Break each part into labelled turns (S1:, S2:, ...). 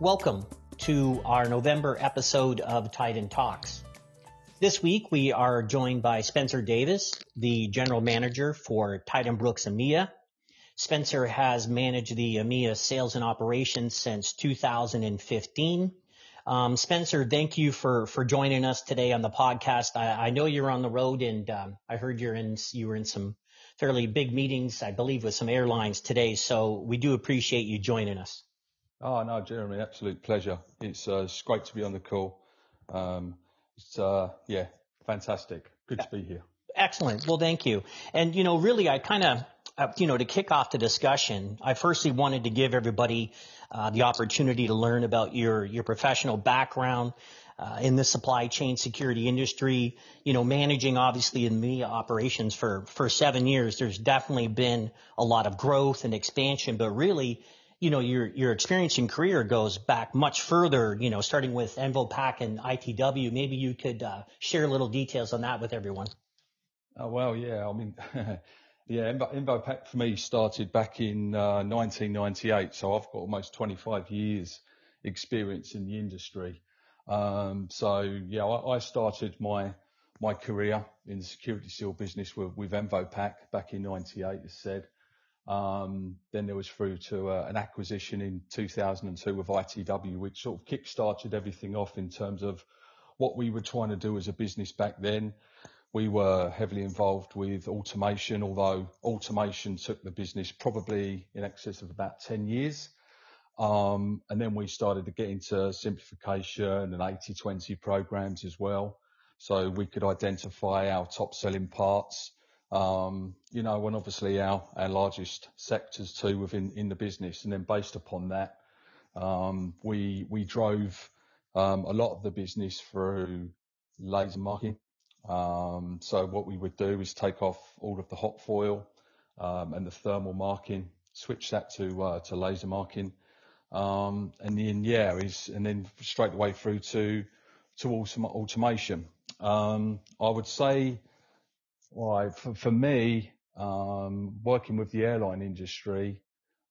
S1: Welcome to our November episode of Tyden Talks. This week we are joined by Spencer Davis, the general manager for Tyden Brooks EMEA. Spencer has managed the EMEA sales and operations since 2015. Um, Spencer, thank you for for joining us today on the podcast. I, I know you're on the road, and um, I heard you're in you were in some fairly big meetings, I believe, with some airlines today. So we do appreciate you joining us.
S2: Oh no, Jeremy, absolute pleasure. It's, uh, it's great to be on the call. Um, it's, uh, yeah, fantastic. Good to be here.
S1: Excellent. Well, thank you. And, you know, really, I kind of, uh, you know, to kick off the discussion, I firstly wanted to give everybody uh, the opportunity to learn about your your professional background uh, in the supply chain security industry. You know, managing obviously EMEA operations for for seven years. There's definitely been a lot of growth and expansion, but really, you know, your, your experience and career goes back much further, you know, starting with Envopak and ITW. Maybe you could uh, share a little details on that with everyone.
S2: Oh, well, yeah. I mean, yeah, Envopak for me started back in uh, 1998. So I've got almost 25 years experience in the industry. Um, so yeah, I, I, started my, my career in the security seal business with, with Envopak back in 98, as said. Um, then there was through to uh, an acquisition in 2002 with ITW, which sort of kick-started everything off in terms of what we were trying to do as a business back then. We were heavily involved with automation, although automation took the business probably in excess of about 10 years. Um, and then we started to get into simplification and 80/20 programs as well. So we could identify our top selling parts you know, and obviously our largest sectors too within in the business. And then based upon that, um, we drove um, a lot of the business through laser marking. So what we would do is take off all of the hot foil and the thermal marking, switch that to uh, laser marking. And then, yeah, is and then straight away through to to automation. I would say Right. For, for me, um, working with the airline industry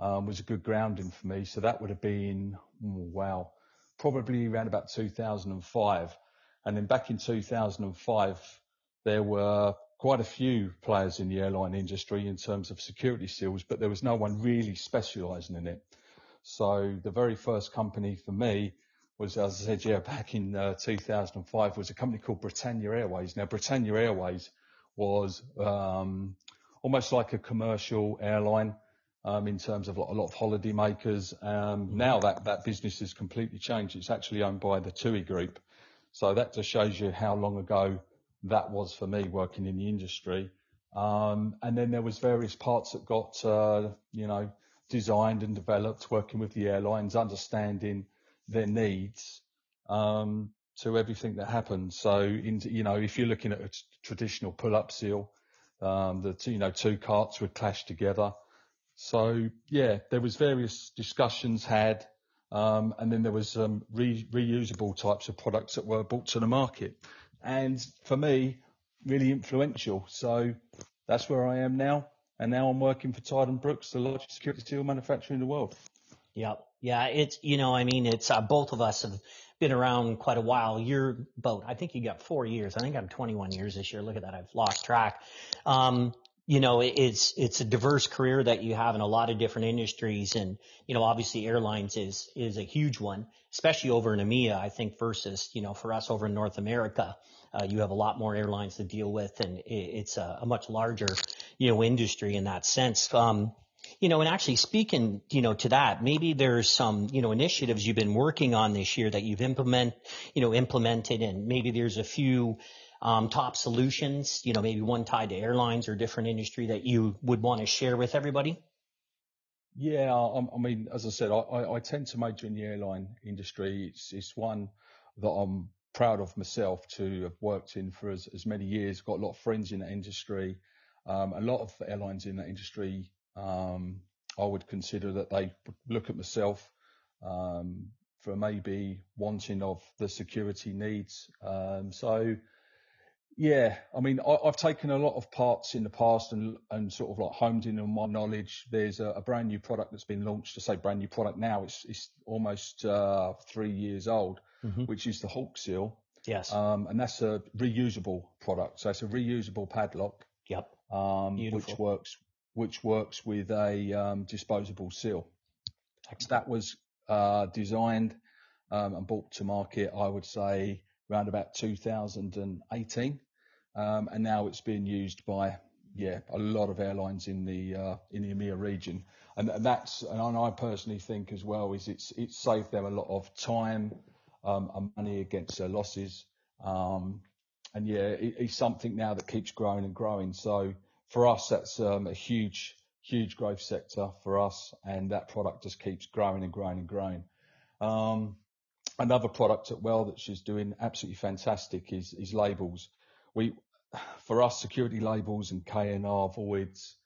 S2: um, was a good grounding for me. So that would have been, mm, wow, probably around about 2005. And then back in 2005, there were quite a few players in the airline industry in terms of security seals, but there was no one really specializing in it. So the very first company for me was, as I said, yeah, back in uh, 2005 was a company called Britannia Airways. Now, Britannia Airways was um, almost like a commercial airline um, in terms of a lot of holiday makers. Um, now that that business has completely changed. It's actually owned by the TUI Group. So that just shows you how long ago that was for me working in the industry. Um, and then there was various parts that got, uh, you know, designed and developed working with the airlines, understanding their needs. Um, to everything that happened. So, in, you know, if you're looking at traditional pull-up seal, um, the two, you know two carts would clash together. So yeah, there was various discussions had, um, and then there was um, re- reusable types of products that were brought to the market, and for me, really influential. So that's where I am now, and now I'm working for Tyden Brooks, the largest security seal manufacturer in the world.
S1: Yep. Yeah, it's you know, I mean, it's uh, both of us have been around quite a while. Your boat, I think you got four years. I think I'm 21 years this year. Look at that. I've lost track. Um, you know, it's, it's a diverse career that you have in a lot of different industries. And, you know, obviously airlines is, is a huge one, especially over in EMEA, I think versus, you know, for us over in North America, uh, you have a lot more airlines to deal with and it's a, a much larger, you know, industry in that sense. Um, you know, and actually speaking, you know, to that, maybe there's some, you know, initiatives you've been working on this year that you've implement, you know, implemented and maybe there's a few, um, top solutions, you know, maybe one tied to airlines or different industry that you would want to share with everybody?
S2: Yeah, I, I mean, as I said, I, I, tend to major in the airline industry. It's, it's one that I'm proud of myself to have worked in for as, as many years, got a lot of friends in that industry. Um, a lot of airlines in that industry um, I would consider that they look at myself um, for maybe wanting of the security needs. Um, so Yeah, I mean, I, have taken a lot of parts in the past and and sort of like honed in on my knowledge. There's a, a brand new product that's been launched. To say brand new product now, it's it's almost uh, three years old, mm-hmm. which is the Hawk Seal.
S1: Yes.
S2: Um, and that's a reusable product. So it's a reusable padlock.
S1: Yep.
S2: Um, which works which works with a um, disposable seal. That was uh, designed um, and brought to market, I would say, around about 2018. Um, and now it's being used by yeah a lot of airlines in the uh, in the EMEA region, and, and that's and I personally think as well is it's it's saved them a lot of time um, and money against their losses, um, and yeah it, it's something now that keeps growing and growing. So for us that's um, a huge huge growth sector for us, and that product just keeps growing and growing and growing. Um, another product at Well that she's doing absolutely fantastic is is labels we, for us, security labels and KNR voids,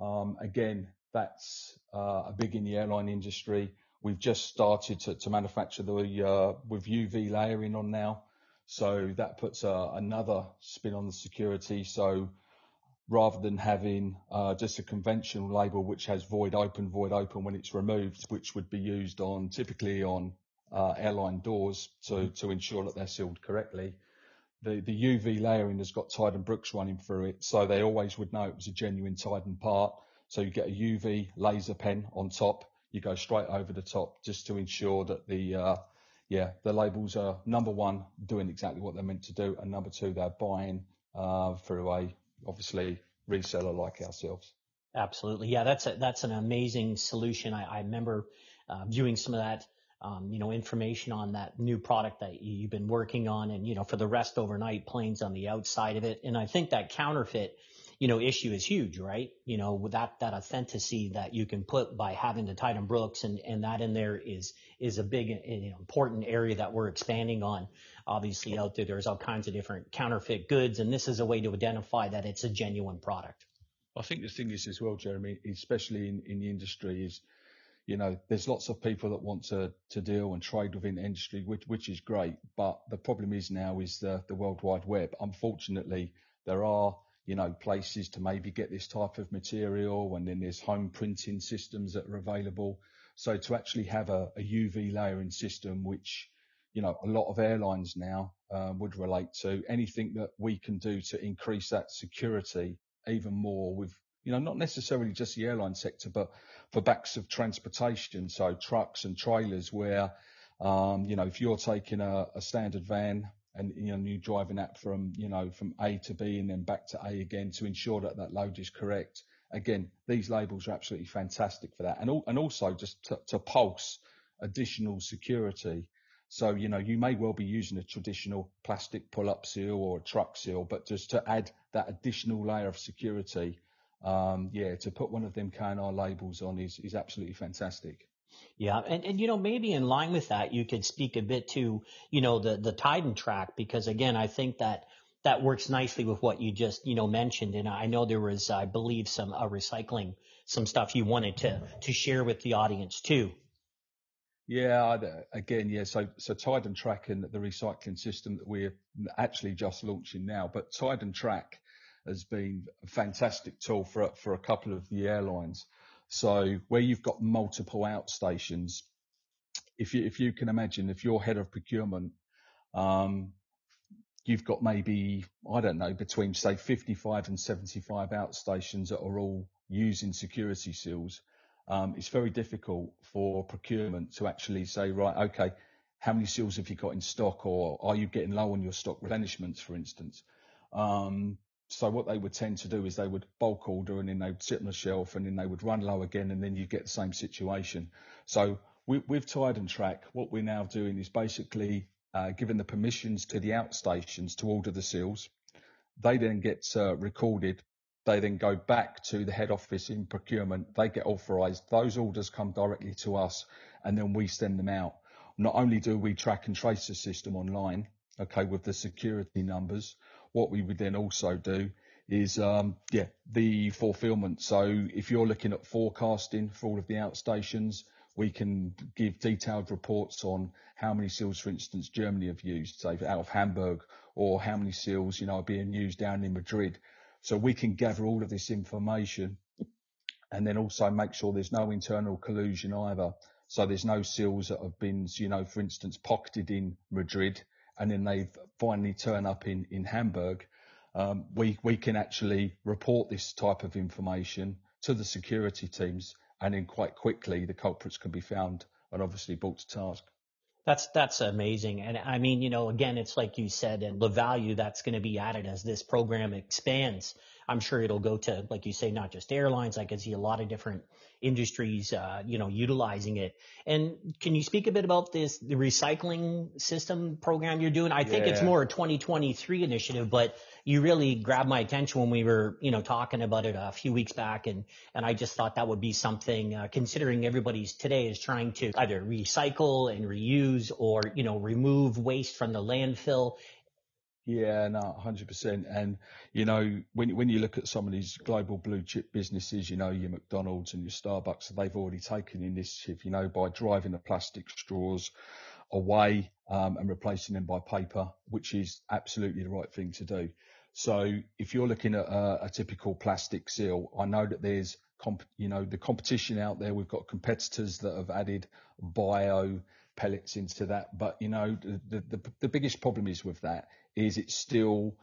S2: um, again, that's uh, a big in the airline industry. We've just started to, to manufacture the uh, with UV layering on now, so that puts uh, another spin on the security. So rather than having uh, just a conventional label which has void open, void open when it's removed, which would be used on typically on uh, airline doors to, to ensure that they're sealed correctly the, the UV layering has got Tyden Brooks running through it, so they always would know it was a genuine Tyden part. So you get a UV laser pen on top, you go straight over the top just to ensure that the uh, yeah the labels are number one doing exactly what they're meant to do, and number two they're buying uh, through a obviously reseller like ourselves.
S1: Absolutely, yeah, that's a, that's an amazing solution. I, I remember uh, viewing some of that um, you know, information on that new product that you've been working on and, you know, for the rest overnight planes on the outside of it. And I think that counterfeit, you know, issue is huge, right? You know, that, that authenticity that you can put by having the Tyden Brooks and, and that in there is, is a big, important area that we're expanding on. Obviously out there, there's all kinds of different counterfeit goods and this is a way to identify that it's a genuine product.
S2: I think the thing is as well, Jeremy, especially in, in the industry is, you know, there's lots of people that want to, to deal and trade within the industry, which, which is great. But the problem is now is the, the World Wide Web. Unfortunately, there are, you know, places to maybe get this type of material and then there's home printing systems that are available. So to actually have a, a UV layering system, which, you know, a lot of airlines now uh, would relate to anything that we can do to increase that security even more with you know, not necessarily just the airline sector, but for backs of transportation, so trucks and trailers where, um, you know, if you're taking a, a standard van and, you know, you're driving that from, you know, from A to B and then back to A again to ensure that that load is correct. Again, these labels are absolutely fantastic for that. And, and also just to, to pulse additional security. So, you know, you may well be using a traditional plastic pull-up seal or a truck seal, but just to add that additional layer of security um, yeah, to put one of them KNR labels on is, is absolutely fantastic.
S1: Yeah, and, and you know maybe in line with that, you could speak a bit to you know the the Tyden track because again, I think that that works nicely with what you just you know mentioned, and I know there was I believe some uh, recycling some stuff you wanted to to share with the audience too.
S2: Yeah, again, yeah. So so Tyden Track and the recycling system that we're actually just launching now, but Tyden Track has been a fantastic tool for for a couple of the airlines. So where you've got multiple outstations, if you if you can imagine, if you're head of procurement, um, you've got maybe I don't know between say 55 and 75 outstations that are all using security seals. Um, it's very difficult for procurement to actually say, right, okay, how many seals have you got in stock, or are you getting low on your stock replenishments, for instance? Um, so what they would tend to do is they would bulk order and then they would sit on the shelf and then they would run low again and then you get the same situation. So we, with with and Track, what we're now doing is basically uh, giving the permissions to the outstations to order the seals. They then get uh, recorded. They then go back to the head office in procurement. They get authorised. Those orders come directly to us and then we send them out. Not only do we track and trace the system online, okay, with the security numbers, what we would then also do is, um, yeah, the fulfillment. So if you're looking at forecasting for all of the outstations, We can give detailed reports on how many seals, for instance, Germany have used, say, out of Hamburg, or how many seals, you know, are being used down in Madrid. So we can gather all of this information and then also make sure there's no internal collusion either. So there's no seals that have been, you know, for instance, pocketed in Madrid and then they finally turn up in, in Hamburg. Um, we, we can actually report this type of information to the security teams and then quite quickly the culprits can be found and obviously brought to task.
S1: That's that's amazing, and I mean, you know, again, it's like you said, and the value that's going to be added as this program expands. I'm sure it'll go to, like you say, not just airlines. I can see a lot of different industries, uh, you know, utilizing it. And can you speak a bit about this, the recycling system program you're doing? I think yeah. it's more a 2023 initiative, but you really grabbed my attention when we were, you know, talking about it a few weeks back. And, and I just thought that would be something, uh, considering everybody's today is trying to either recycle and reuse or, you know, remove waste from the landfill.
S2: Yeah, no, 100%. And, you know, when, when you look at some of these global blue chip businesses, you know, your McDonald's and your Starbucks, they've already taken initiative, you know, by driving the plastic straws away um, and replacing them by paper, which is absolutely the right thing to do. So if you're looking at a, a typical plastic seal, I know that there's, comp, you know, the competition out there. We've got competitors that have added bio pellets into that, but you know, the the, the biggest problem is with that is it still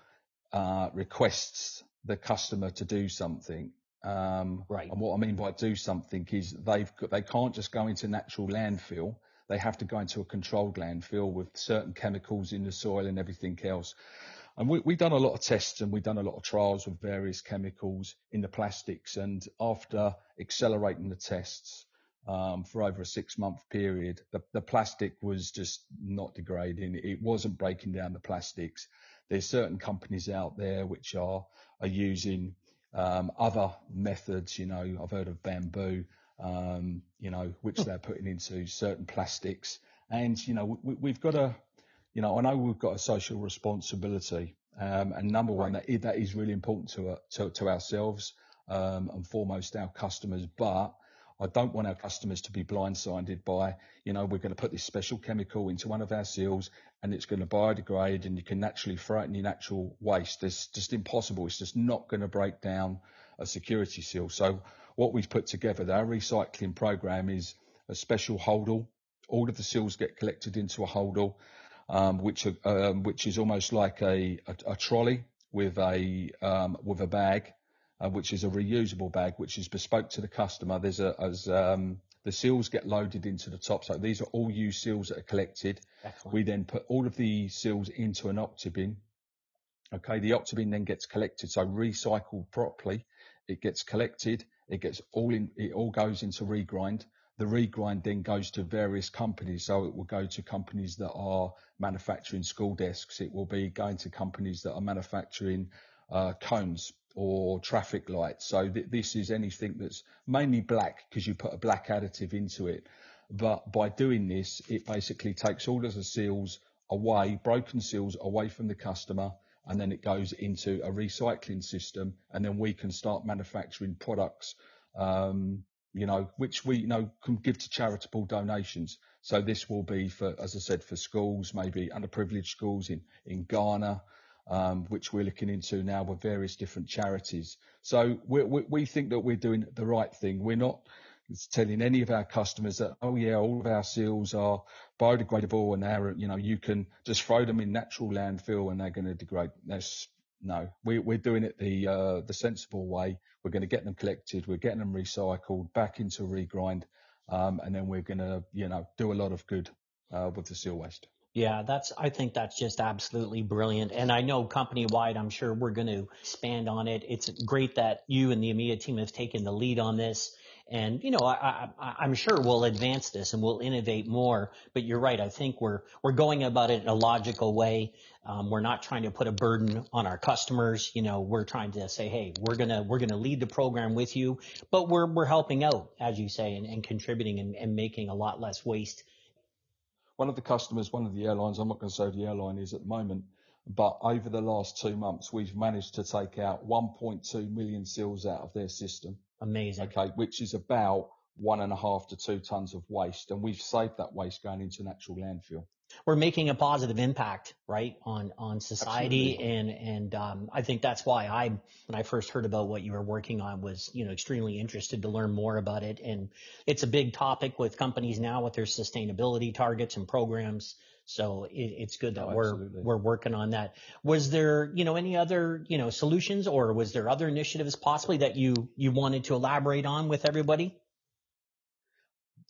S2: uh, requests the customer to do something. Um,
S1: right.
S2: And what I mean by do something is they've got, they can't just go into natural landfill. They have to go into a controlled landfill with certain chemicals in the soil and everything else. And we, we've done a lot of tests and we've done a lot of trials with various chemicals in the plastics. And after accelerating the tests um, for over a six month period, the, the plastic was just not degrading. It wasn't breaking down the plastics. There's certain companies out there which are, are using um, other methods. You know, I've heard of bamboo, um, you know, which they're putting into certain plastics. And, you know, we, we've got to you know, I know we've got a social responsibility, um, and number one, that is, that is really important to, uh, to, to ourselves, um, and foremost our customers. But I don't want our customers to be blindsided by, you know, we're going to put this special chemical into one of our seals and it's going to biodegrade and you can naturally throw it in your natural waste. It's just impossible. It's just not going to break down a security seal. So what we've put together, our recycling program is a special holdall. All of the seals get collected into a holdall um, which um, which is almost like a, a, a trolley with a um, with a bag, uh, which is a reusable bag, which is bespoke to the customer. There's a as um, the seals get loaded into the top. So these are all used seals that are collected. Excellent. We then put all of the seals into an octobin. Okay, the octobin then gets collected, so recycled properly. It gets collected. It gets all in. It all goes into regrind. The regrind then goes to various companies. So it will go to companies that are manufacturing school desks. It will be going to companies that are manufacturing uh, cones or traffic lights. So th- this is anything that's mainly black because you put a black additive into it. But by doing this, it basically takes all of the seals away, broken seals away from the customer, and then it goes into a recycling system, and then we can start manufacturing products um, you know, which we, you know, can give to charitable donations. So this will be for, as I said, for schools, maybe underprivileged schools in, in Ghana, um, which we're looking into now with various different charities. So we, we, we think that we're doing the right thing. We're not telling any of our customers that, oh yeah, all of our seals are biodegradable and they're, you know, you can just throw them in natural landfill and they're going to degrade. That's no, we, we're doing it the uh, the sensible way. We're going to get them collected. We're getting them recycled back into regrind, um, and then we're going to you know do a lot of good uh, with the seal waste.
S1: Yeah, that's, I think that's just absolutely brilliant. And I know company wide, I'm sure we're going to expand on it. It's great that you and the EMEA team have taken the lead on this. And, you know, I, am sure we'll advance this and we'll innovate more. But you're right. I think we're, we're going about it in a logical way. Um, we're not trying to put a burden on our customers. You know, we're trying to say, hey, we're gonna we're gonna lead the program with you, but we're we're helping out, as you say, and, and contributing and, and making a lot less waste.
S2: One of the customers, one of the airlines, I'm not going to say the airline is at the moment, but over the last two months, we've managed to take out 1.2 million seals out of their system.
S1: Amazing.
S2: Okay, which is about one and a half to two tons of waste, and we've saved that waste going into natural landfill.
S1: We're making a positive impact, right, on on society,
S2: Absolutely.
S1: and and um, I think that's why I, when I first heard about what you were working on, was you know extremely interested to learn more about it, and it's a big topic with companies now with their sustainability targets and programs. So it, it's good that
S2: Oh,
S1: we're
S2: absolutely.
S1: we're working on that. Was there you know any other you know solutions, or was there other initiatives possibly that you you wanted to elaborate on with everybody?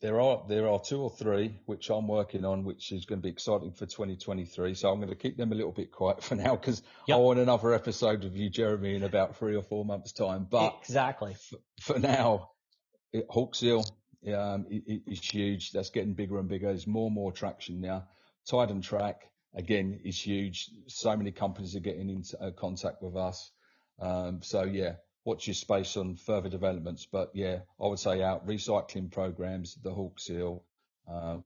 S2: There are there are two or three which I'm working on, which is going to be exciting for 2023. So I'm going to keep them a little bit quiet for now because
S1: Yep.
S2: I want another episode of you, Jeremy, in about three or four months' time. But
S1: exactly.
S2: for now, it, Hawk Seal um, i- i- is huge. That's getting bigger and bigger. There's more and more traction now. Tyden Track again is huge. So many companies are getting into uh, contact with us. Um, so yeah, watch your space on further developments. But yeah, I would say out recycling programs, the Hawk Seal, uh,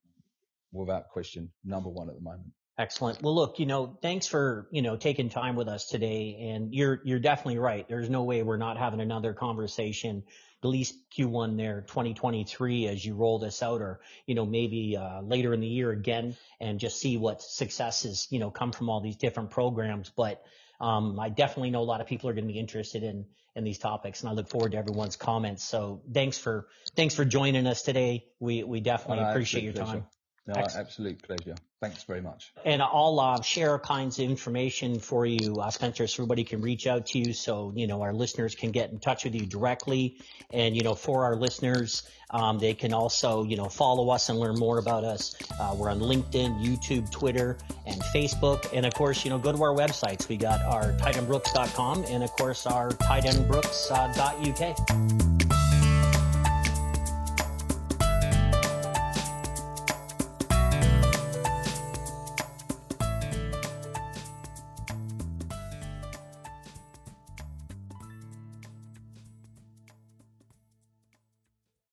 S2: without question, number one at the moment.
S1: Excellent. Well, look, you know, thanks for, you know, taking time with us today. And you're, you're definitely right. There's no way we're not having another conversation, at least Q1 there, 2023, as you roll this out or, you know, maybe, uh, later in the year again and just see what successes, you know, come from all these different programs. But, um, I definitely know a lot of people are going to be interested in, in these topics and I look forward to everyone's comments. So thanks for, thanks for joining us today. We, we definitely appreciate your time.
S2: No,
S1: Excellent.
S2: absolute pleasure. Thanks very much.
S1: And I'll uh, share all kinds of information for you, uh, Spencer, so everybody can reach out to you. So, you know, our listeners can get in touch with you directly. And, you know, for our listeners, um, they can also, you know, follow us and learn more about us. Uh, we're on LinkedIn, YouTube, Twitter, and Facebook. And of course, you know, go to our websites. We got our tydenbrooks.com and of course our tydenbrooks.uk.